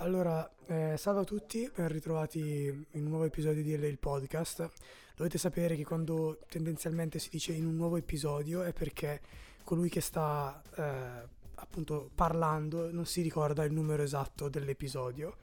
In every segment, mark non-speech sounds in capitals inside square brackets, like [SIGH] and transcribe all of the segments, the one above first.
Allora, eh, salve a tutti, ben ritrovati in un nuovo episodio di LA il podcast. Dovete sapere che quando tendenzialmente si dice in un nuovo episodio è perché colui che sta eh, appunto parlando non si ricorda il numero esatto dell'episodio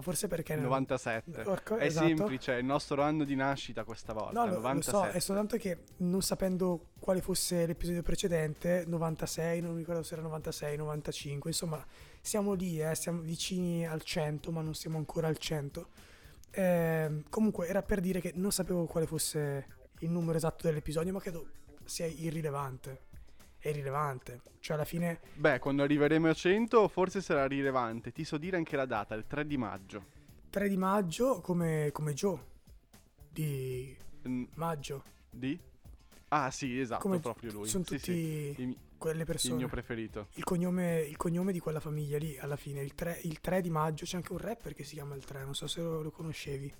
ma forse perché... 97. Orco, è esatto. semplice, è il nostro anno di nascita questa volta. No, lo, 97. lo so, è soltanto che non sapendo quale fosse l'episodio precedente, 96, non mi ricordo se era 96, 95, insomma, siamo lì, eh, siamo vicini al 100, ma non siamo ancora al 100. Eh, comunque, era per dire che non sapevo quale fosse il numero esatto dell'episodio, ma credo sia irrilevante è irrilevante. Cioè, alla fine. Beh, quando arriveremo a 100, forse sarà rilevante. Ti so dire anche la data, il 3 di maggio. 3 di maggio, come, come Joe. Di Mm, maggio. di? Ah, sì, esatto, Come proprio lui. sono Sì, tutti sì, il, quelle il persone. mio preferito. Il cognome, il cognome di quella famiglia lì, alla fine, il 3, il 3 di maggio, c'è anche un rapper che si chiama il 3, non so se lo, lo conoscevi.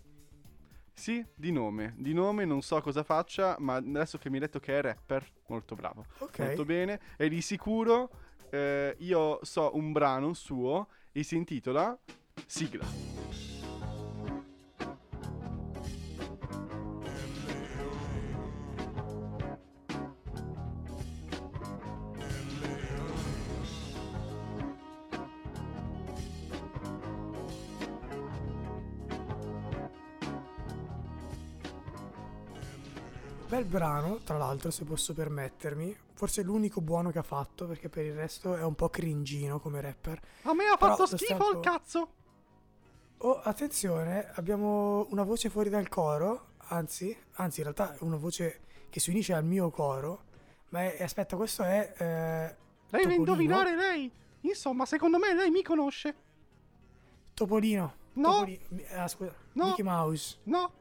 Sì, di nome. Di nome non so cosa faccia, ma adesso che mi hai detto che è rapper, molto bravo. Ok. Molto bene. E di sicuro eh, io so un brano suo e si intitola Sigla. Brano, tra l'altro, se posso permettermi. Forse l'unico buono che ha fatto, perché per il resto è un po' cringino come rapper. A me ha Però fatto schifo stato- il cazzo. Oh, attenzione, abbiamo una voce fuori dal coro, anzi, anzi in realtà è una voce che si unisce al mio coro, ma è, aspetta, questo è... eh, Lei Topolino? deve indovinare lei. Insomma, secondo me lei mi conosce. Topolino. No. Topolino. Ah, scusa, No. Mickey Mouse. No.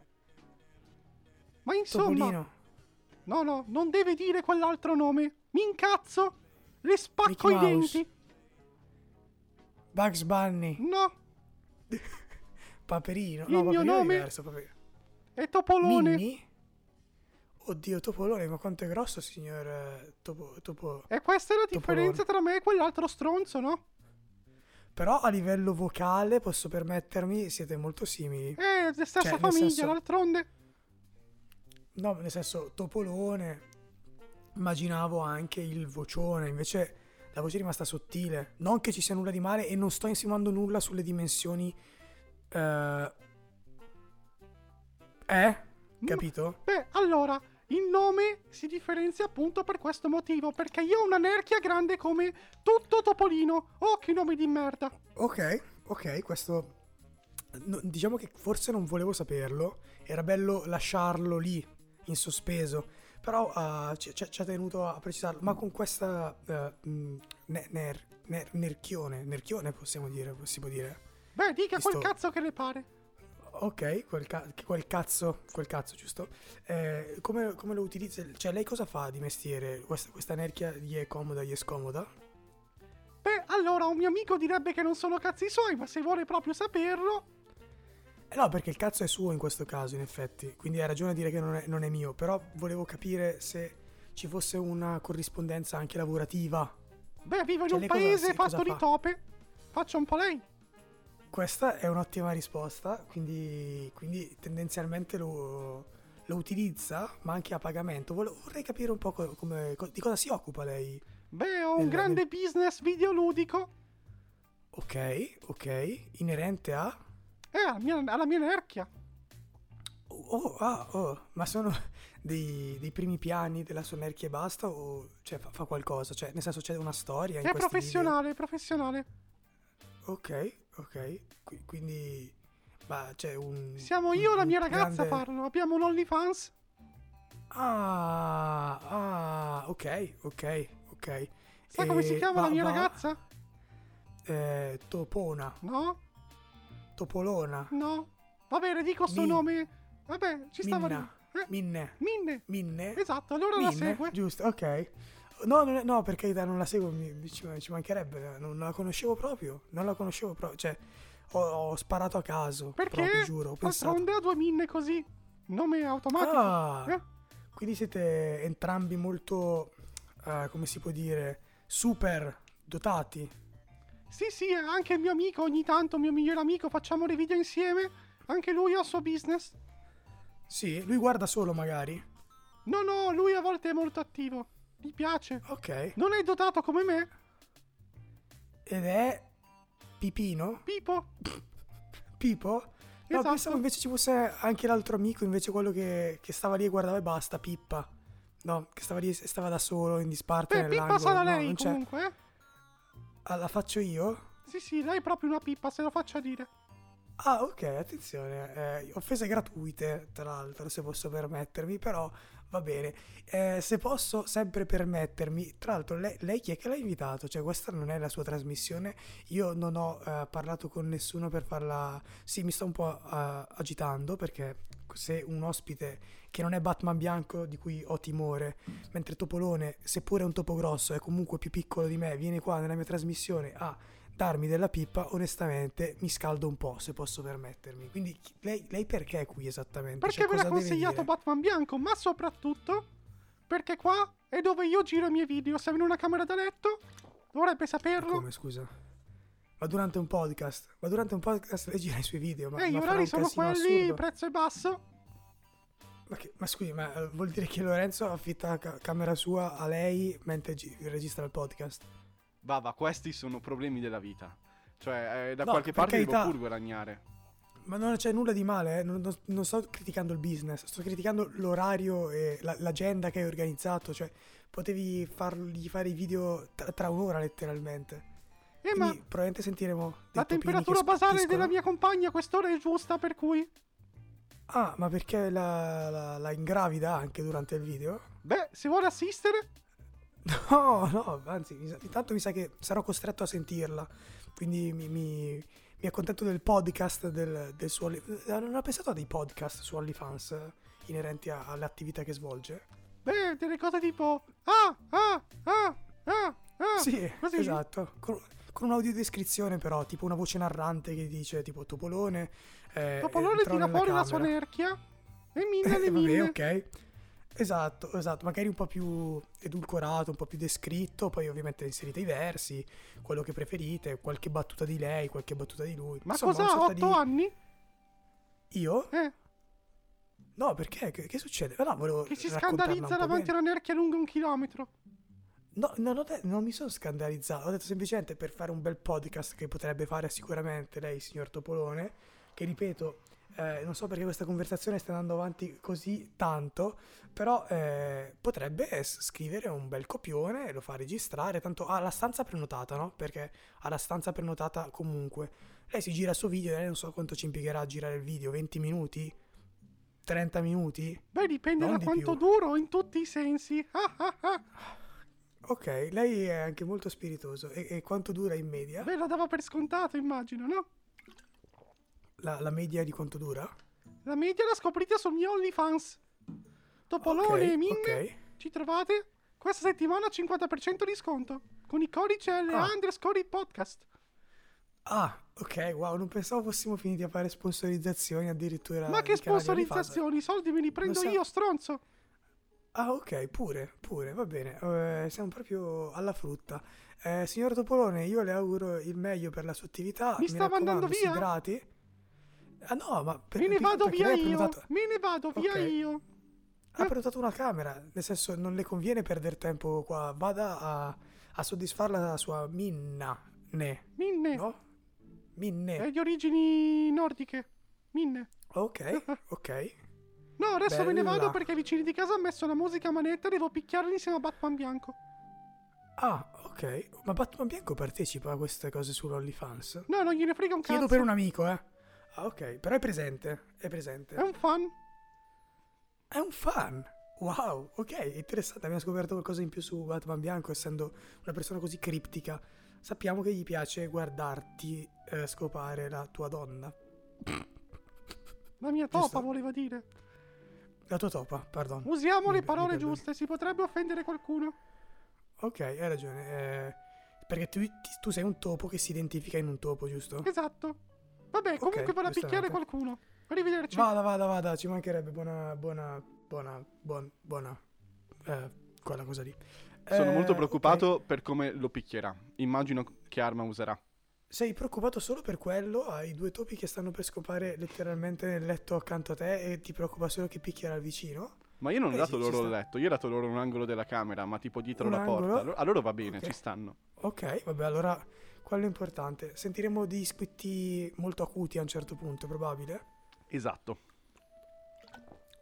Ma insomma... Topolino. No, no, non deve dire quell'altro nome. Mi incazzo. Le spacco Mickey i Mouse. denti. Bugs Bunny. No, [LAUGHS] Paperino. Il no, mio Paperino è nome- diverso. Paperino. è Topolone. Minnie? Oddio, Topolone, ma quanto è grosso, signor eh, Topo... Topo... E questa è la Topolone. differenza tra me e quell'altro stronzo, no? Però a livello vocale, posso permettermi, siete molto simili. Eh, stessa Cioè, famiglia, senso- d'altronde. No, nel senso, Topolone, immaginavo anche il vocione, invece la voce è rimasta sottile. Non che ci sia nulla di male e non sto insinuando nulla sulle dimensioni... Eh? Eh? Capito? Beh, allora, il nome si differenzia appunto per questo motivo, perché io ho una nerchia grande come tutto Topolino. Oh, che nome di merda. Ok, ok, questo... no, diciamo che forse non volevo saperlo, era bello lasciarlo lì, in sospeso, però ah, ci, ci- ha tenuto a precisarlo, ma con questa... eh, mh, ne- ner- ner- nerchione, nerchione possiamo dire, si può dire. Beh, dica Mi quel cazzo che le pare. Ok, quel, ca- quel cazzo, quel cazzo, giusto? Eh, come, come lo utilizza? Cioè, lei cosa fa di mestiere? Questa, questa nerchia gli è comoda, gli è scomoda? Beh, allora, un mio amico direbbe che non sono cazzi suoi, ma se vuole proprio saperlo... Eh no, perché il cazzo è suo in questo caso, in effetti. Quindi hai ragione a dire che non è, non è mio. Però volevo capire se ci fosse una corrispondenza anche lavorativa. Beh, vivo in Cioè, un paese cosa fatto di fa? tope. Faccia un po' lei. Questa è un'ottima risposta. Quindi, quindi tendenzialmente lo, lo utilizza, ma anche a pagamento. Vole- vorrei capire un po' co- come, co- di cosa si occupa lei. Beh, ho un Nel- grande business videoludico. Ok, ok. Inerente a. Eh, alla mia, alla mia nerchia. Oh, ah, oh, ma sono dei, dei primi piani della sua nerchia e basta? O cioè, fa, fa qualcosa? Cioè, nel senso, c'è una storia È professionale, è professionale. video? Ok, ok. Qui- quindi, ma c'è un. Siamo io e la mia ragazza grande- farlo. Abbiamo un OnlyFans. Ah, ah, ok, ok, ok. Sai come E si chiama va- la mia va- ragazza? Eh, Topona, No? Topolona, No? Va bene, dico sto Min- nome. Vabbè, ci stava... Minna, Eh, Minne, Minne. Minne. Esatto, allora la Minne, segue. Giusto, ok. No, non è- no, per carità, non la seguo, mi- ci, ci mancherebbe, non la conoscevo proprio, non la conoscevo proprio, cioè, ho, ho sparato a caso, Perché? proprio, giuro. D'altronde ha due minne così. Nome automatico. Ah, Eh? quindi siete entrambi molto, eh, come si può dire, super dotati. Sì, sì, anche il mio amico, ogni tanto, mio migliore amico, facciamo dei video insieme. Anche lui ha il suo business. Sì, lui guarda solo magari. No, no, lui a volte è molto attivo. Gli piace. Ok. Non è dotato come me. Ed è Pipino? Pipo. Pipo? No, Esatto. pensavo invece ci fosse anche l'altro amico, invece quello che, che stava lì e guardava e basta, Pippa. No, che stava lì e stava da solo in disparte Beh, nell'angolo. Pippa sarà lei comunque, eh. Ah, la faccio io? Sì, sì, lei è proprio una pippa, se lo faccia dire. Ah, ok, attenzione. eh, offese gratuite, tra l'altro, se posso permettermi, però va bene. Eh, se posso sempre permettermi, tra l'altro, lei, lei chi è che l'ha invitato? Cioè, questa non è la sua trasmissione. Io non ho eh, parlato con nessuno per farla. Sì, mi sto un po' eh, agitando perché se un ospite che non è Batman bianco di cui ho timore, mentre Topolone, seppure è un topo grosso, è comunque più piccolo di me, viene qua nella mia trasmissione a darmi della pippa, onestamente mi scaldo un po', se posso permettermi. Quindi lei, lei perché è qui esattamente? Perché Cioè, ve l'ha consigliato? Batman bianco, ma soprattutto perché qua è dove io giro i miei video. Se in una camera da letto, dovrebbe saperlo. Come, scusa? Ma durante un podcast? Ma durante un podcast lei gira i suoi video, ma, E Eh, gli ma farà orari sono quelli, assurdo. prezzo è basso. Ma, che- ma scusi, ma eh, vuol dire che Lorenzo affitta la ca- camera sua a lei mentre gi- registra il podcast? Bava, questi sono problemi della vita. Cioè, eh, da No, qualche parte devo carità. pur guadagnare. Ma non c'è nulla di male, eh, non, non- non sto criticando il business, sto criticando l'orario e la- l'agenda che hai organizzato, cioè potevi fargli fare i video tra, tra un'ora letteralmente. Eh, ma Quindi probabilmente sentiremo la temperatura basale della mia compagna quest'ora è giusta, per cui... Ah, ma perché la, la- la ingravida anche durante il video? Beh, se vuole assistere... [LAUGHS] No, no, anzi, intanto mi sa che sarò costretto a sentirla, quindi mi, mi, mi accontento del podcast del, del suo... Eh, Non ho pensato a dei podcast su OnlyFans eh, inerenti a- alle attività che svolge? Beh, delle cose tipo... Ah, ah, ah, ah, ah. Sì, così. esatto. Con, con un'audiodescrizione però, tipo una voce narrante che dice tipo Topolone. Eh, Topolone entrò tira fuori la sua nerchia e minna [LAUGHS] le Eh, minne. ok. Esatto, esatto, magari un po' più edulcorato, un po' più descritto, poi ovviamente inserite i versi, quello che preferite, qualche battuta di lei, qualche battuta di lui. Ma Insomma, cosa ha? sorta Otto di- anni? Io? Eh, No, perché? Che, che succede? No, volevo che si scandalizza davanti alla nerchia lunga un chilometro. No, non, de- non mi sono scandalizzato, ho detto semplicemente per fare un bel podcast che potrebbe fare sicuramente lei, signor Topolone, che ripeto, eh, non so perché questa conversazione sta andando avanti così tanto, però eh, potrebbe scrivere un bel copione, lo fa registrare, tanto ha la stanza prenotata, no? Perché ha la stanza prenotata comunque. Lei si gira il suo video, lei non so quanto ci impiegherà a girare il video, 20 minuti? 30 minuti? Beh, dipende Non da di quanto più. duro in tutti i sensi. Ok, lei è anche molto spiritoso. E, e quanto dura in media? Beh, la dava per scontato, immagino, no? La, la media di quanto dura? La media la scoprite sul mio OnlyFans. Topolone Ok, e minne, ok. ci trovate? Questa settimana 50% di sconto. Con il codice L Ah. underscore podcast. Ah, ok, wow, non pensavo fossimo finiti a fare sponsorizzazioni addirittura. Ma che sponsorizzazioni? I soldi me li prendo sa- io, stronzo. Ah, ok, pure, pure, va bene. Eh, siamo proprio alla frutta. Eh, signor Topolone, io le auguro il meglio per la sua attività. Mi sta mandando raccomando, si via? idrati. Ah no, ma per, Me ne vado via io. prenotato, Me ne vado via Ok. io. ha prenotato una camera, nel senso non le conviene perdere tempo qua. Vada a, a soddisfare la sua minna, ne, Minne. no? Minne. È di origini nordiche. Minne. Ok, [LAUGHS] ok. No, adesso me ne Bella. vado perché i vicini di casa hanno messo la musica a manetta e devo picchiarli insieme a Batman bianco. Ah, ok. Ma Batman Bianco partecipa a queste cose sull'OnlyFans? No, non gliene frega un cazzo. Chiedo per un amico, eh. Ah, ok. Però è presente. È presente. È un fan. È un fan. Wow, ok, interessante. Abbiamo scoperto qualcosa in più su Batman Bianco, essendo una persona così criptica. Sappiamo che gli piace guardarti eh, scopare la tua donna. La mia topa Giusto. voleva dire. La tua topa, pardon. Usiamo Mi- le parole giuste, si potrebbe offendere qualcuno. Ok, hai ragione. eh, perché tu, ti- tu sei un topo che si identifica in un topo, giusto? Esatto. Vabbè, comunque vado a picchiare qualcuno. Arrivederci. Vada, vada, vada, ci mancherebbe. Buona, buona, buona, buon, buona. Eh, quella cosa lì. Sono Eh, molto preoccupato per come lo picchierà. Immagino che arma userà. Sei preoccupato solo per quello? Hai due topi che stanno per scopare letteralmente nel letto accanto a te e ti preoccupa solo che picchierà il vicino? Ma io non ho Eh dato sì, loro il letto, io ho dato loro un angolo della camera, ma tipo dietro Un la angolo? porta. A loro va bene, Ok. ci stanno. Ok, vabbè, allora quello è importante. Sentiremo dei squitti molto acuti a un certo punto, probabile. Esatto.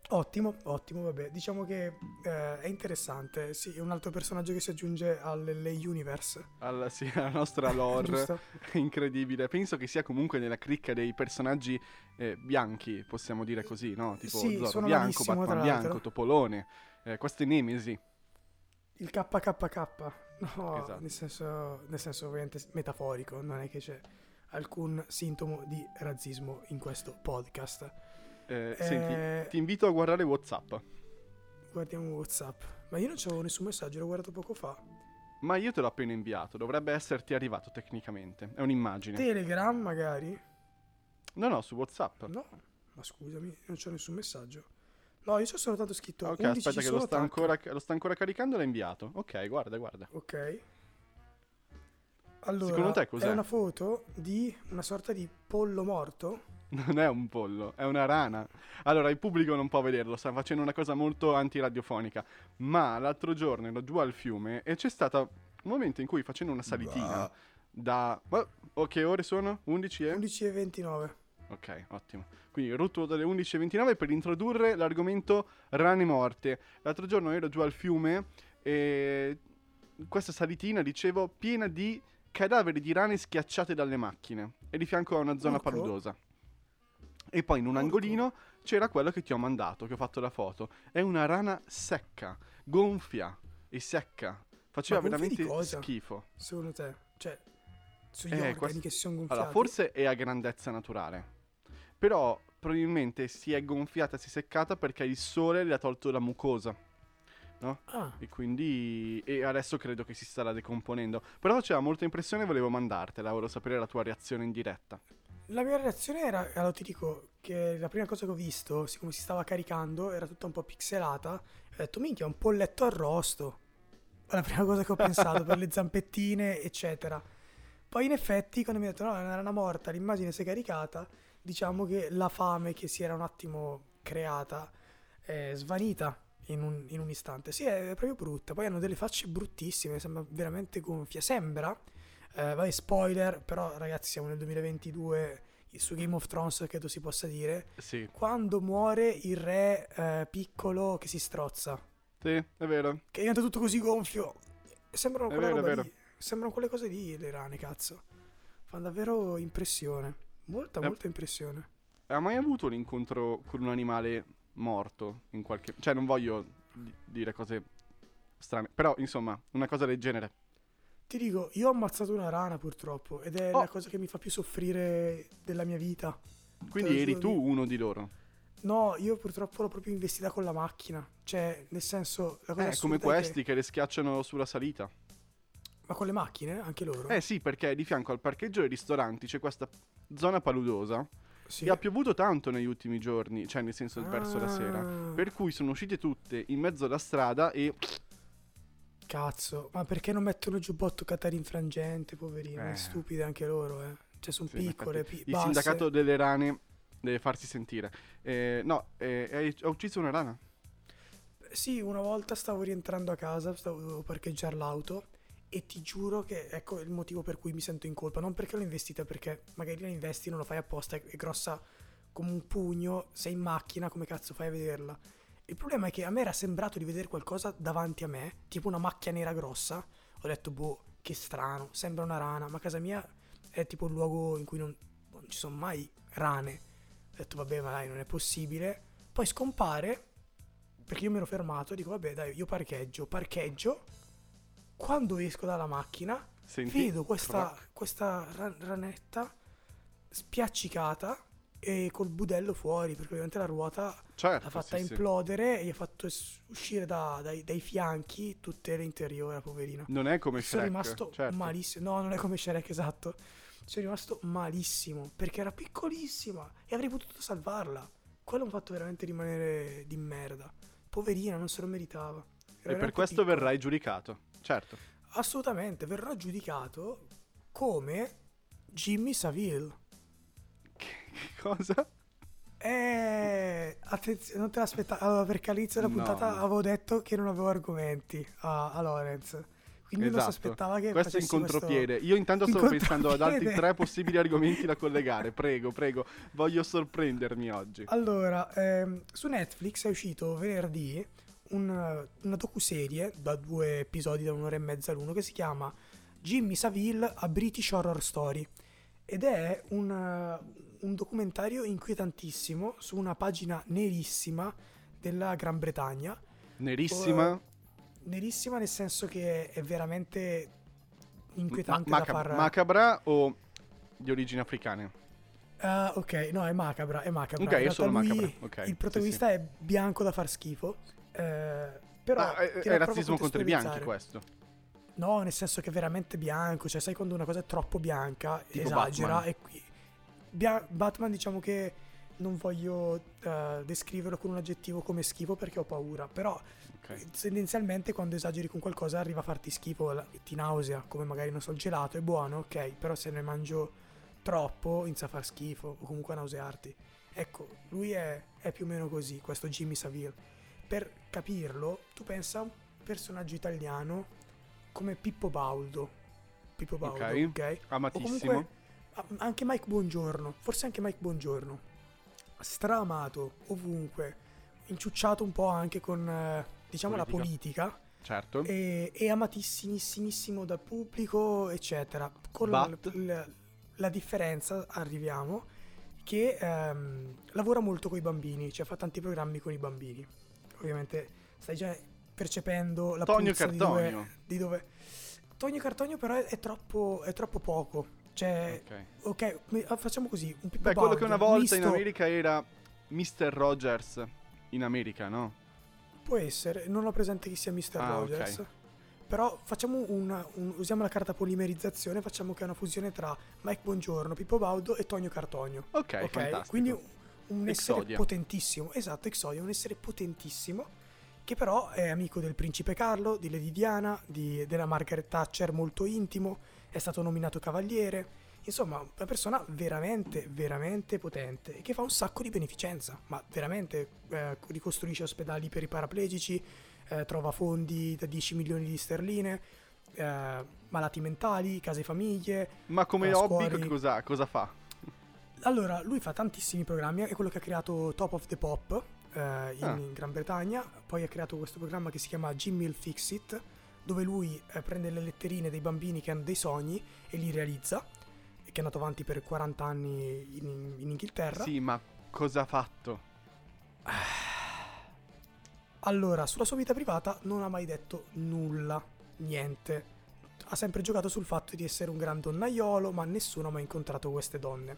Ottimo, ottimo, vabbè. Diciamo che eh, è interessante. Sì, è un altro personaggio che si aggiunge alle universe. Alla, sì, alla nostra [LAUGHS] lore [LAUGHS] incredibile. Penso che sia comunque nella cricca dei personaggi eh, bianchi, possiamo dire così, no? Tipo Sì, sono bianco, Batman bianco. Topolone. Eh, queste nemesi. Il KKK. No, [LAUGHS] Esatto. nel senso, nel senso ovviamente metaforico, non è che c'è alcun sintomo di razzismo in questo podcast. Eh, Eh, Senti, ti invito a guardare WhatsApp. Guardiamo WhatsApp. Ma io non c'avevo nessun messaggio, l'ho guardato poco fa. Ma io te l'ho appena inviato, dovrebbe esserti arrivato tecnicamente. È un'immagine. Telegram magari? No, no, su WhatsApp. No, ma scusami, non c'ho nessun messaggio. No, io c'ho soltanto scritto Ok, 11 aspetta ci che lo sta, ancora, lo sta ancora caricando e l'ha inviato. Ok, guarda, guarda. Ok. Allora, Secondo te cos'è? È una foto di una sorta di pollo morto. [LAUGHS] Non è un pollo, è una rana. Allora, il pubblico non può vederlo, sta facendo una cosa molto antiradiofonica. Ma l'altro giorno ero giù al fiume e c'è stato un momento in cui facendo una salitina da... ma- oh, che ore sono? 11 e? 11 e 29. Ok, ottimo. Quindi rotto dalle 11.29 per introdurre l'argomento rane morte. L'altro giorno ero giù al fiume e questa salitina, dicevo, piena di cadaveri di rane schiacciate dalle macchine e di fianco a una zona Porco. paludosa. E poi in un Porco. angolino c'era quello che ti ho mandato, che ho fatto la foto. È una rana secca, gonfia e secca. Faceva veramente schifo. Secondo te? Cioè, sugli Eh, organi questo- che si sono gonfiati. Allora, forse è a grandezza naturale. Però probabilmente si è gonfiata, si è seccata perché il sole le ha tolto la mucosa. Ah, E quindi. E adesso credo che si starà decomponendo. Però faceva molta impressione e volevo mandartela. Volevo sapere la tua reazione in diretta. la mia reazione era, allora ti dico che la prima cosa che ho visto, siccome si stava caricando, era tutta un po' pixelata. Ho detto, minchia, un polletto arrosto. È la prima cosa che ho pensato per le zampettine, eccetera. Poi in effetti, quando mi ha detto, no, è una rana morta, l'immagine si è caricata, diciamo che la fame che si era un attimo creata è svanita in un, in un istante. Sì, è proprio brutta. Poi hanno delle facce bruttissime, sembra veramente gonfia. Sembra, eh, vai spoiler, però ragazzi siamo nel 2022, su Game of Thrones credo si possa dire, Sì, quando muore il re eh, piccolo che si strozza, sì, è vero. che diventa tutto così gonfio. Sembrano quella vero, roba lì. Sembrano quelle cose lì le rane, cazzo. Fanno davvero impressione. Molta, Eh. molta impressione. Ha mai avuto un incontro con un animale morto? In qualche. Cioè, non voglio di- dire cose strane. Però, insomma, una cosa del genere. Ti dico, io ho ammazzato una rana purtroppo ed è Oh. la cosa che mi fa più soffrire della mia vita. Quindi eri tu uno di loro. No, io purtroppo l'ho proprio investita con la macchina. Cioè, nel senso, la cosa Eh, come questi che... le schiacciano sulla salita. Ma con le macchine? Anche loro? Eh sì, perché di fianco al parcheggio dei ristoranti c'è questa zona paludosa. sì. E ha piovuto tanto negli ultimi giorni, cioè nel senso verso la sera. Ah, Per cui sono uscite tutte in mezzo alla strada e. Cazzo, ma perché non mettono il giubbotto catarinfrangente, poverino? Eh. Stupide anche loro, eh. Cioè, sono Sì, piccole, pi- Il basse. sindacato delle rane deve farsi sentire. Eh, no, eh, ha ucciso una rana. Sì, una volta stavo rientrando a casa, stavo dovevo parcheggiare l'auto e ti giuro che ecco il motivo per cui mi sento in colpa, non perché l'ho investita, perché magari la investi, non lo fai apposta, è grossa come un pugno, sei in macchina, come cazzo fai a vederla? Il problema è che a me era sembrato di vedere qualcosa davanti a me, tipo una macchia nera grossa. Ho detto, boh, che strano, sembra una rana, ma casa mia è tipo un luogo in cui non, non ci sono mai rane. Ho detto, vabbè, ma dai, non è possibile. Poi scompare, perché io mi ero fermato, dico, vabbè, dai, io parcheggio, parcheggio. Quando esco dalla macchina, Senti, vedo questa, questa ra- ranetta spiaccicata e col budello fuori, perché ovviamente la ruota certo, l'ha fatta sì, sì. implodere e gli ha fatto uscire da- dai, dai fianchi tutte l'interiore, poverina. Non è come Sono Shrek, rimasto certo. malissimo. No, non è come Shrek, esatto. Sono rimasto malissimo perché era piccolissima e avrei potuto salvarla. Quello mi ha fatto veramente rimanere di merda. Poverina, non se lo meritava. Era E per questo piccola. verrai giudicato. Certo. Assolutamente, verrà giudicato come Jimmy Savile. Che cosa? Eh, attenzione, non te l'aspettavo. Allora, perché all'inizio della No. puntata avevo detto che non avevo argomenti a, a Lorenz. Quindi non si Esatto. aspettava che Questo è in facessi questo- contropiede. Io intanto in stavo pensando ad altri contropiede. tre possibili argomenti da collegare. [LAUGHS] Prego, prego. Voglio sorprendermi oggi. Allora, ehm, su Netflix è uscito venerdì un- una docuserie da due episodi da un'ora e mezza l'uno che si chiama Jimmy Savile a British Horror Story ed è un, eh, un documentario inquietantissimo su una pagina nerissima della Gran Bretagna. Nerissima. Nerissima nel senso che è veramente Ma- inquietante maca- da far... Macabra o di origini africane? Ah, ok, no, è macabra, è macabra. Ok, solo lui- macabra, ok, sì, il protagonista è bianco da far schifo. Eh, però è, ti è provo a razzismo contro i bianchi questo. No, nel senso che è veramente bianco. Cioè, sai quando una cosa è troppo bianca, Tipo esagera. Batman. E qui. Bia- Batman, diciamo che non voglio eh, descriverlo con un aggettivo come schifo perché ho paura. Però Ok. tendenzialmente quando esageri con qualcosa arriva a farti schifo, la- ti nausea, come magari non so, il gelato è buono, ok, però se ne mangio troppo inizia a far schifo o comunque a nausearti. Ecco, lui è, è più o meno così, questo Jimmy Savile. Per capirlo, tu pensa a un personaggio italiano come Pippo Baudo. Pippo Baudo, Ok. ok? O Amatissimo. comunque anche Mike Buongiorno, forse anche Mike Buongiorno. Stramato ovunque, inciucciato un po' anche con eh, diciamo la politica Certo. e, e amatissimissimissimo dal pubblico, eccetera. Con But? l- l- la differenza, arriviamo, che ehm, lavora molto con i bambini, cioè fa tanti programmi con i bambini. Ovviamente stai già percependo la Tonio puzza di Cartonio. dove, di dove... Tonio Cartonio però è, troppo, è troppo poco. Cioè, Ok. ok, mi- ah, facciamo così, un Pippo Beh, quello che una volta in misto- America era Mr. Rogers in America, no? Può essere, non ho presente chi sia Mr. Ah. Rogers. Però facciamo una, un- usiamo la carta polimerizzazione, facciamo che è una fusione tra Mike Buongiorno, Pippo Baudo e Tonio Cartonio. Ok, ok? fantastico. Quindi un, un essere Exodia. potentissimo, esatto, Exodia, un essere potentissimo che però è amico del principe Carlo, di Lady Diana, di- della Margaret Thatcher molto intimo, è stato nominato cavaliere. Insomma, una persona veramente, veramente potente che fa un sacco di beneficenza, ma veramente eh, ricostruisce ospedali per i paraplegici, eh, trova fondi da 10 milioni di sterline, eh, malati mentali, case famiglie, Ma come a hobby cosa, cosa fa? Allora, lui fa tantissimi programmi, è quello che ha creato Top of the Pop eh, in, Ah. in Gran Bretagna, poi ha creato questo programma che si chiama Jimmy il Fix It, dove lui eh, prende le letterine dei bambini che hanno dei sogni e li realizza, e che è andato avanti per 40 anni in, in Inghilterra. Sì, ma cosa ha fatto? [SIGHS] Allora, sulla sua vita privata non ha mai detto nulla, niente. Ha sempre giocato sul fatto di essere un gran donnaiolo, ma nessuno ha mai incontrato queste donne.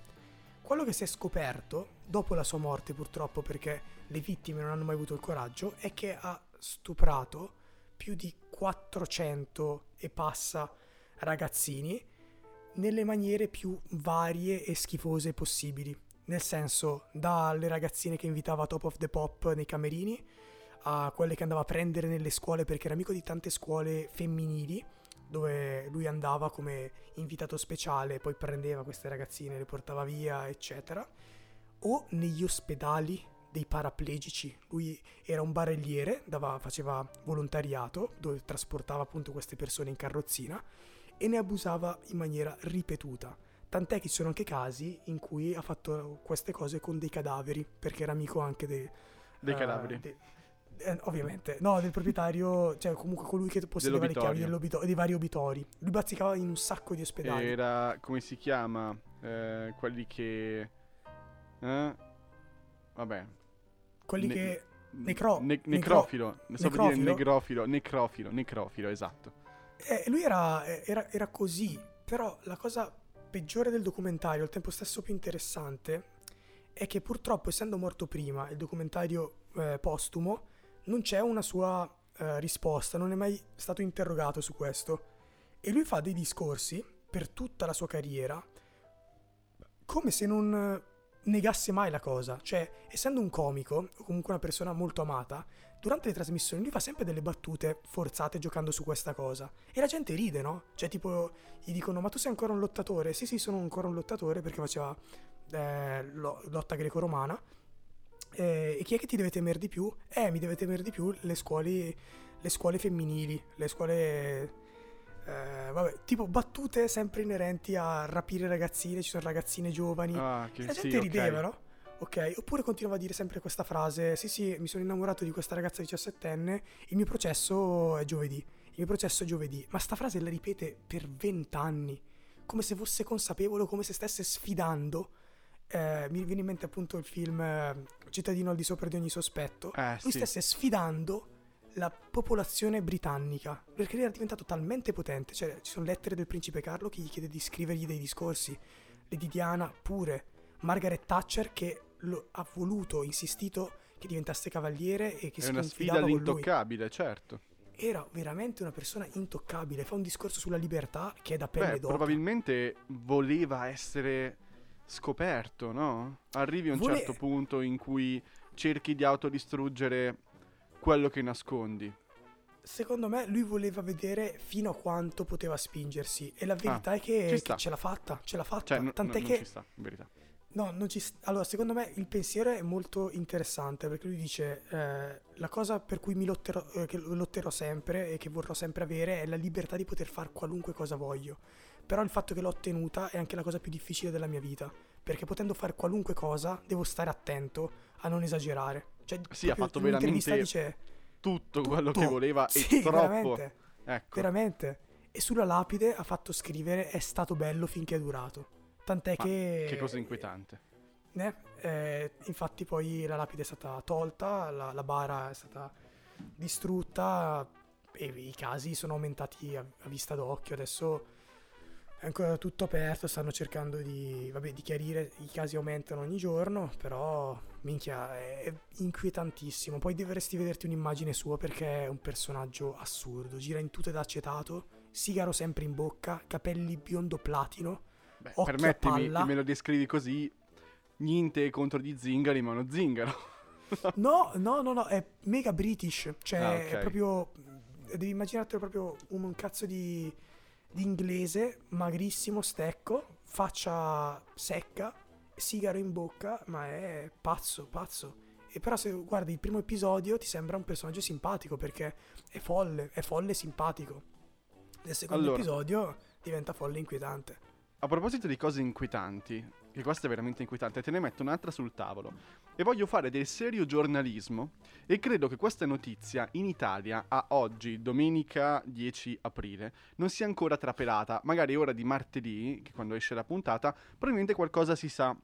Quello che si è scoperto, dopo la sua morte purtroppo, perché le vittime non hanno mai avuto il coraggio, è che ha stuprato più di 400 e passa ragazzini nelle maniere più varie e schifose possibili. Nel senso, dalle ragazzine che invitava Top of the Pop nei camerini, a quelle che andava a prendere nelle scuole perché era amico di tante scuole femminili dove lui andava come invitato speciale, poi prendeva queste ragazzine, le portava via, eccetera, o negli ospedali dei paraplegici. Lui era un barelliere, dava- faceva volontariato, dove trasportava appunto queste persone in carrozzina e ne abusava in maniera ripetuta. Tant'è che ci sono anche casi in cui ha fatto queste cose con dei cadaveri, perché era amico anche dei, Dei eh, cadaveri. de- eh, ovviamente, no, del proprietario, cioè comunque colui che possedeva le chiavi dei vari obitori. Lui bazzicava in un sacco di ospedali. Era, come si chiama? Eh, quelli che... Eh? Vabbè. Quelli Ne- che... necro- Ne- necro- necrofilo. Per dire necrofilo? negrofilo. Necrofilo, necrofilo, esatto. Eh, lui era, era- era così, però la cosa peggiore del documentario, al tempo stesso più interessante, è che purtroppo essendo morto prima, il documentario eh, postumo, non c'è una sua eh, risposta, non è mai stato interrogato su questo. E lui fa dei discorsi per tutta la sua carriera, come se non, negasse mai la cosa. Cioè, essendo un comico, o comunque una persona molto amata, durante le trasmissioni lui fa sempre delle battute forzate giocando su questa cosa. E la gente ride, no? Cioè, tipo, gli dicono, ma tu sei ancora un lottatore? Sì, sì, sono ancora un lottatore perché faceva eh, lo- lotta greco-romana. Eh, e chi è che ti deve temere di più? Eh, mi deve temere di più le scuole, le scuole femminili, le scuole... eh, vabbè, tipo battute sempre inerenti a rapire ragazzine, ci sono ragazzine giovani. Ah, che la sì, gente ok. rideva, no? Ok, oppure continuava a dire sempre questa frase: Sì, sì, mi sono innamorato di questa ragazza 17enne. Il mio processo è giovedì. Il mio processo è giovedì. Ma sta frase la ripete per vent'anni. Come se fosse consapevole, come se stesse sfidando. Eh, mi viene in mente appunto il film Cittadino al di sopra di ogni sospetto. Eh, Lui sì. stesse sfidando la popolazione britannica perché lui era diventato talmente potente. Cioè, ci sono lettere del principe Carlo che gli chiede di scrivergli dei discorsi. Lady Diana pure. Margaret Thatcher che lo- ha voluto, insistito che diventasse cavaliere e che È si una sfida confidava con lui. all'intoccabile, certo. Era veramente una persona intoccabile. Fa un discorso sulla libertà che è da Beh, pelle d'oca. probabilmente voleva essere scoperto, no? Arrivi a un Vole- certo punto in cui cerchi di autodistruggere quello che nascondi. Secondo me lui voleva vedere fino a quanto poteva spingersi e la verità è che, Ah, ci che sta. ce l'ha fatta, ce l'ha fatta. Cioè, Tant'è no- che non ci sta. No, non ci st- allora, secondo me il pensiero è molto interessante perché lui dice eh, la cosa per cui mi lotterò, eh, che lotterò sempre e che vorrò sempre avere è la libertà di poter fare qualunque cosa voglio. Però il fatto che l'ho ottenuta è anche la cosa più difficile della mia vita perché potendo fare qualunque cosa devo stare attento a non esagerare. Cioè, Sì, ha fatto veramente dice Tutto quello che tutto. voleva e Sì, troppo. veramente, Ecco. veramente. E sulla lapide ha fatto scrivere è stato bello finché è durato. Tant'è Ma che Che cosa inquietante. né? Eh, infatti poi la lapide è stata tolta, la, la bara è stata distrutta e i casi sono aumentati a, a vista d'occhio. Adesso è ancora tutto aperto, stanno cercando di, vabbè, di chiarire, i casi aumentano ogni giorno, però minchia è inquietantissimo. Poi dovresti vederti un'immagine sua perché è un personaggio assurdo, gira in tute d'acetato, sigaro sempre in bocca, capelli biondo platino. Beh, Occhi permettimi, me lo descrivi così. Niente contro gli zingari, ma uno zingaro. [LAUGHS] No, no, no, no, è mega british. Cioè, Ah, ok. è proprio. Devi immaginartelo proprio un cazzo di, di inglese, magrissimo, stecco, faccia secca, sigaro in bocca, ma è pazzo, pazzo. E però se guardi il primo episodio ti sembra un personaggio simpatico perché è folle, è folle e simpatico. Nel secondo Allora. episodio diventa folle e inquietante. A proposito di cose inquietanti, che questa è veramente inquietante, te ne metto un'altra sul tavolo. E voglio fare del serio giornalismo e credo che questa notizia in Italia a oggi, domenica 10 aprile, non sia ancora trapelata. Magari ora di martedì, che quando esce la puntata, probabilmente qualcosa si sa.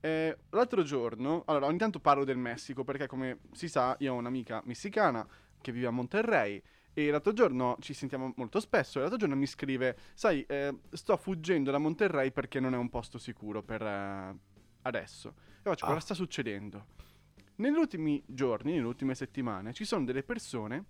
Eh, l'altro giorno, allora ogni tanto parlo del Messico perché come si sa io ho un'amica messicana che vive a Monterrey e l'altro giorno ci sentiamo molto spesso e l'altro giorno mi scrive, sai, eh, sto fuggendo da Monterrey perché non è un posto sicuro per eh, adesso. E faccio, Ah. cosa sta succedendo? Negli ultimi giorni, nelle ultime settimane, ci sono delle persone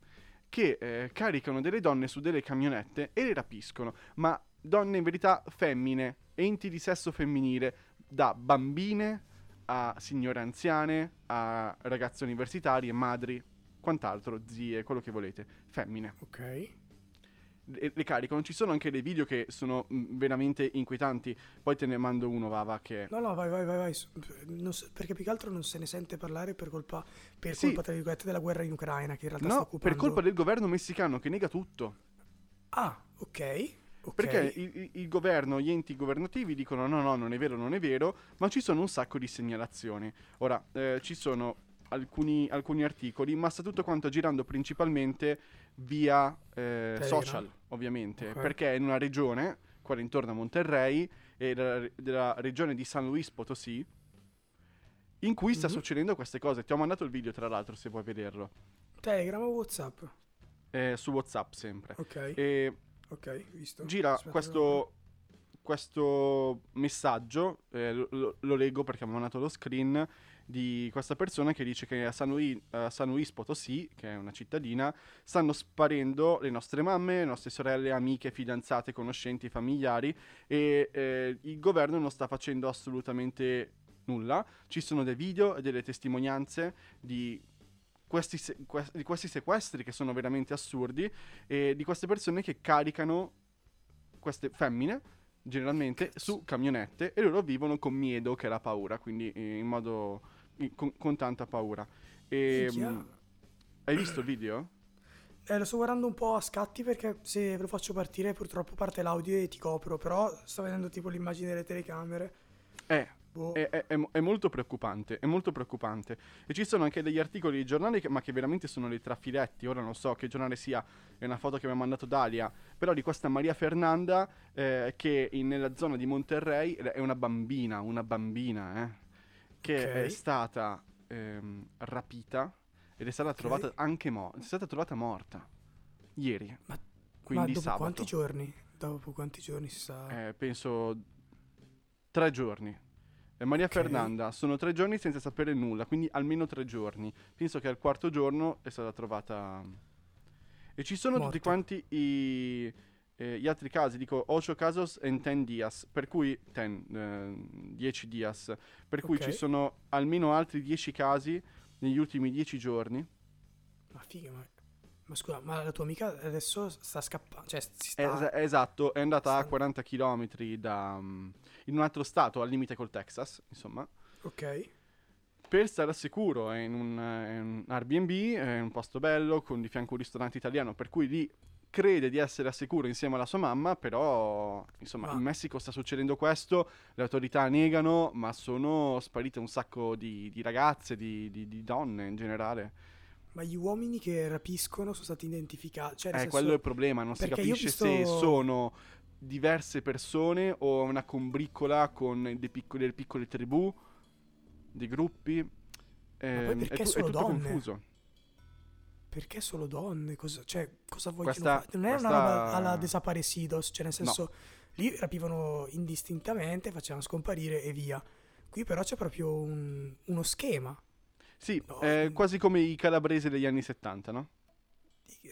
che eh, caricano delle donne su delle camionette e le rapiscono, ma donne in verità femmine, enti di sesso femminile, da bambine a signore anziane, a ragazze universitarie, madri, quant'altro, zie, quello che volete, femmine. Ok. Le, le caricano, ci sono anche dei video che sono mh, veramente inquietanti, poi te ne mando uno, Vava, che... No, no, vai, vai, vai, vai. S- non s- perché più che altro non se ne sente parlare per colpa, per Sì. colpa tra virgolette, della guerra in Ucraina, che in realtà No, sta occupando... per colpa del governo messicano che nega tutto. Ah, ok. ok. Perché il, il- il governo, gli enti governativi dicono no, no, non è vero, non è vero, ma ci sono un sacco di segnalazioni. Ora, eh, ci sono alcuni, alcuni articoli, ma sta tutto quanto girando principalmente via eh, social, ovviamente, Ok. perché è in una regione, quella intorno a Monterrey, e della, della regione di San Luis Potosí, in cui sta Mhm. succedendo queste cose. Ti ho mandato il video, tra l'altro, se vuoi vederlo, Telegram o Whatsapp? eh, su WhatsApp sempre. Ok, E ok, visto. gira questo, questo messaggio, eh, lo, lo- lo leggo perché mi ha mandato lo screen di questa persona che dice che a San, Luis, a San Luis Potosí, che è una cittadina, stanno sparendo le nostre mamme, le nostre sorelle, amiche, fidanzate, conoscenti, familiari e eh, il governo non sta facendo assolutamente nulla. Ci sono dei video e delle testimonianze di questi, se- di questi sequestri che sono veramente assurdi e di queste persone che caricano queste femmine generalmente su camionette e loro vivono con miedo che è la paura, quindi eh, in modo con, con tanta paura. E, Minchia. mh, hai visto il video? Eh, lo sto guardando un po' a scatti perché se ve lo faccio partire purtroppo parte l'audio e ti copro, però sto vedendo tipo l'immagine delle telecamere. Eh, Boh. È, è- è è molto preoccupante, è molto preoccupante. E ci sono anche degli articoli di giornali, che- ma che veramente sono dei trafiletti. Ora non so che giornale sia, è una foto che mi ha mandato Dalia. Però di questa Maria Fernanda, eh, che in- nella zona di Monterrey è una bambina, una bambina, eh, che Ok. è stata ehm, rapita ed è stata Ok. trovata anche morta. È stata trovata morta ieri. Ma- quindi Ma dopo sabato. quanti giorni? Dopo quanti giorni si sa? Eh, penso tre giorni. E Maria Ok. Fernanda, sono tre giorni senza sapere nulla, quindi almeno tre giorni. Penso che al quarto giorno è stata trovata... E ci sono tutti Morta. quanti i, eh, gli altri casi, dico 8 casos en 10 dias, per cui 10 dias, per cui Ok. ci sono almeno altri 10 casi negli ultimi 10 giorni. Ma figa, ma... ma scusa, ma la tua amica adesso sta scappando, cioè si sta... Es- esatto, è andata a sta- 40 km da, mm, in un altro stato al limite col Texas, insomma. Ok, per stare al sicuro è in un, è un Airbnb, è un posto bello con di fianco un ristorante italiano, per cui lì crede di essere al sicuro insieme alla sua mamma, però insomma Ma- in Messico sta succedendo questo, le autorità negano, ma sono sparite un sacco di, di ragazze, di, di- di donne in generale. ma gli uomini che rapiscono sono stati identificati, cioè Eh, senso- quello è il problema, non si perché ho capisce se visto- sono diverse persone o una combriccola con dei piccoli, delle piccole tribù, dei gruppi. Ehm, perché è, tu- è tutto donne? confuso. Perché solo donne? Cosa, cioè, cosa vogliono Questa- fare? Non è questa- una roba alla desaparecidos, cioè nel senso, lì rapivano indistintamente, facevano scomparire e via. Qui però c'è proprio un- uno schema. Sì, No, mm. quasi come i calabresi degli anni 70, no?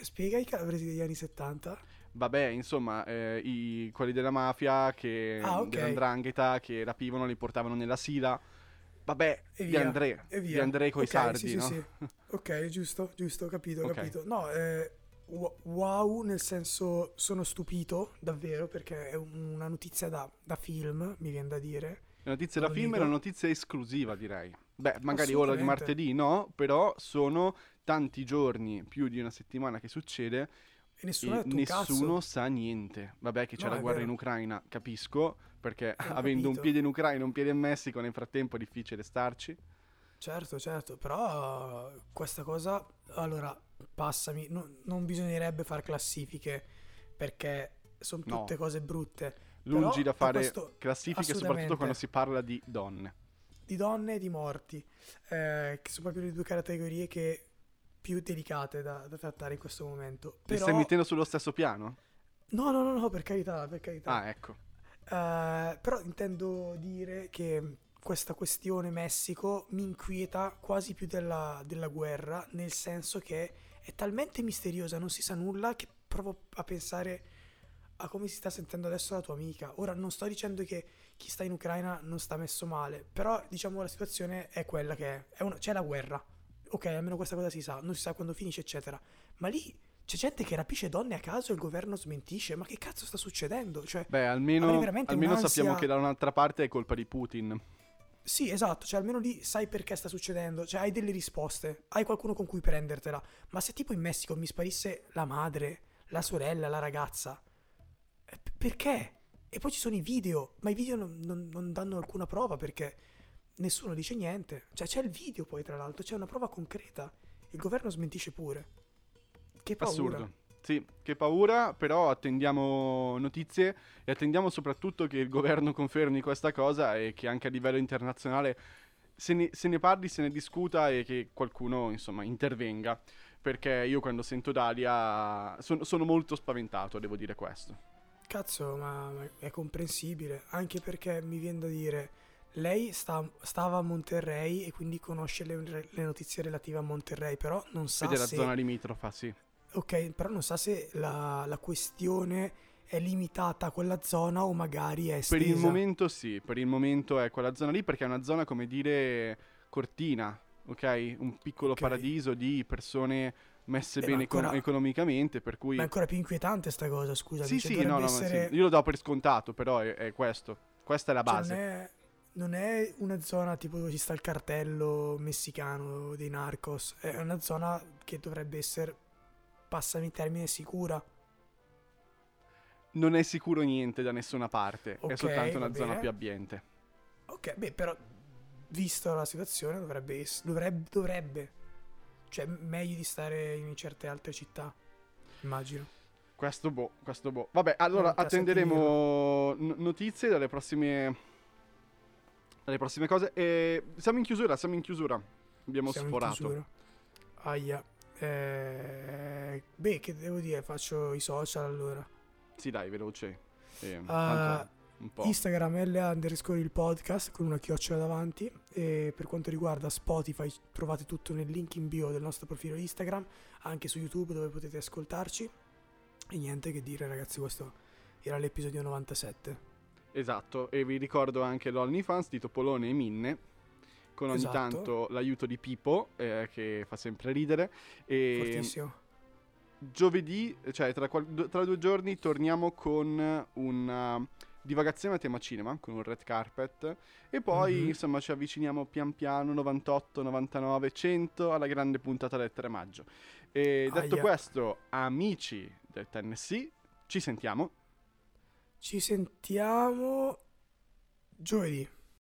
Spiega i calabresi degli anni 70? Vabbè, insomma, eh, i- quelli della mafia, che, Ah, ok. dell'andrangheta, che rapivano, li portavano nella sila. Vabbè, E di via, Andrea, E via. di Andrea coi Ok, sardi, sì, sì, no? sì. Ok, giusto, giusto, capito, ho Ok. capito. No, eh, wow, nel senso sono stupito, davvero, perché è un- una notizia da, da film, mi viene da dire. La notizia da film è una notizia esclusiva, direi. Beh, magari ora di martedì no, però sono tanti giorni, più di una settimana che succede E nessuno e un nessuno sa niente. Vabbè che c'è No, la guerra vero. in Ucraina, capisco, perché [LAUGHS] Ho avendo un capito. piede in Ucraina e un piede in Messico, nel frattempo è difficile starci. Certo, certo, però questa cosa, allora, passami, no- non bisognerebbe fare classifiche perché sono No. tutte cose brutte. Lungi Però da fare questo- classifiche, soprattutto quando si parla di donne. Di donne e di morti, eh, che sono proprio le due categorie che più delicate da, da trattare in questo momento. Ti Però, stai mettendo sullo stesso piano? no, no, no, no, per carità, per carità. Ah, ecco. Eh, però intendo dire che questa questione Messico mi inquieta quasi più della, della guerra, nel senso che è talmente misteriosa, non si sa nulla, che provo a pensare a come si sta sentendo adesso la tua amica. Ora non sto dicendo che chi sta in Ucraina non sta messo male, però diciamo la situazione è quella che è, È una- c'è la guerra. Ok, almeno questa cosa si sa, non si sa quando finisce, eccetera. Ma lì c'è gente che rapisce donne a caso e il governo smentisce. Ma che cazzo sta succedendo? Cioè, Beh, almeno, almeno sappiamo che da un'altra parte è colpa di Putin. Sì, esatto, cioè almeno lì sai perché sta succedendo, cioè hai delle risposte, hai qualcuno con cui prendertela. Ma se tipo in Messico mi sparisse la madre, la sorella, la ragazza, eh, perché? E poi ci sono i video, ma i video non, non- non danno alcuna prova perché nessuno dice niente. Cioè c'è il video poi tra l'altro, c'è una prova concreta. Il governo smentisce pure. Che paura. Assurdo. Sì, che paura, però attendiamo notizie e attendiamo soprattutto che il governo confermi questa cosa e che anche a livello internazionale se ne, se ne parli, se ne discuta e che qualcuno, insomma, intervenga. Perché io quando sento Dalia son- sono molto spaventato, devo dire questo. Cazzo, ma ma è comprensibile, anche perché mi viene da dire, lei sta- stava a Monterrey e quindi conosce le, le notizie relative a Monterrey, però non sa Ed è la se... zona limitrofa, sì. Ok, però non sa se la, la questione è limitata a quella zona o magari è estesa. Per il momento sì, per il momento è quella zona lì perché è una zona come dire cortina, ok? Un piccolo Ok. paradiso di persone messe Beh, bene ancora- economicamente, per cui... Ma è ancora più inquietante sta cosa, scusa. sì, cioè, sì, no, no, essere... sì, io lo do per scontato, però è, è questo. Questa è la cioè, base. non, è, non è una zona tipo dove ci sta il cartello messicano dei narcos, è una zona che dovrebbe essere, passami il termine, sicura. Non è sicuro niente da nessuna parte, è Ok, soltanto una zona più ambiente. Ok, beh, però, visto la situazione, dovrebbe essere, dovrebbe, dovrebbe, cioè, meglio di stare in certe altre città, immagino. Questo boh, questo boh. Vabbè, allora attenderemo no- notizie dalle prossime dalle prossime cose e siamo in chiusura, siamo in chiusura. Abbiamo Siamo sforato. Aia. Eh, beh, che devo dire, faccio i social allora. Sì, dai, veloce. Eh, po'. Instagram L underscore il podcast con una chiocciola davanti e per quanto riguarda Spotify trovate tutto nel link in bio del nostro profilo Instagram anche su YouTube dove potete ascoltarci e niente che dire ragazzi questo era l'episodio 97 Esatto, e vi ricordo anche l'OnlyFans di Topolone e Minne con ogni Esatto. tanto l'aiuto di Pipo eh, che fa sempre ridere e fortissimo giovedì, cioè tra, tra due giorni torniamo con una divagazione a tema cinema, con un red carpet e poi Mhm. insomma ci avviciniamo pian piano 98, 99, 100 alla grande puntata del 3 maggio. E detto Aia. questo, amici del Tennessee, ci sentiamo. Ci sentiamo giovedì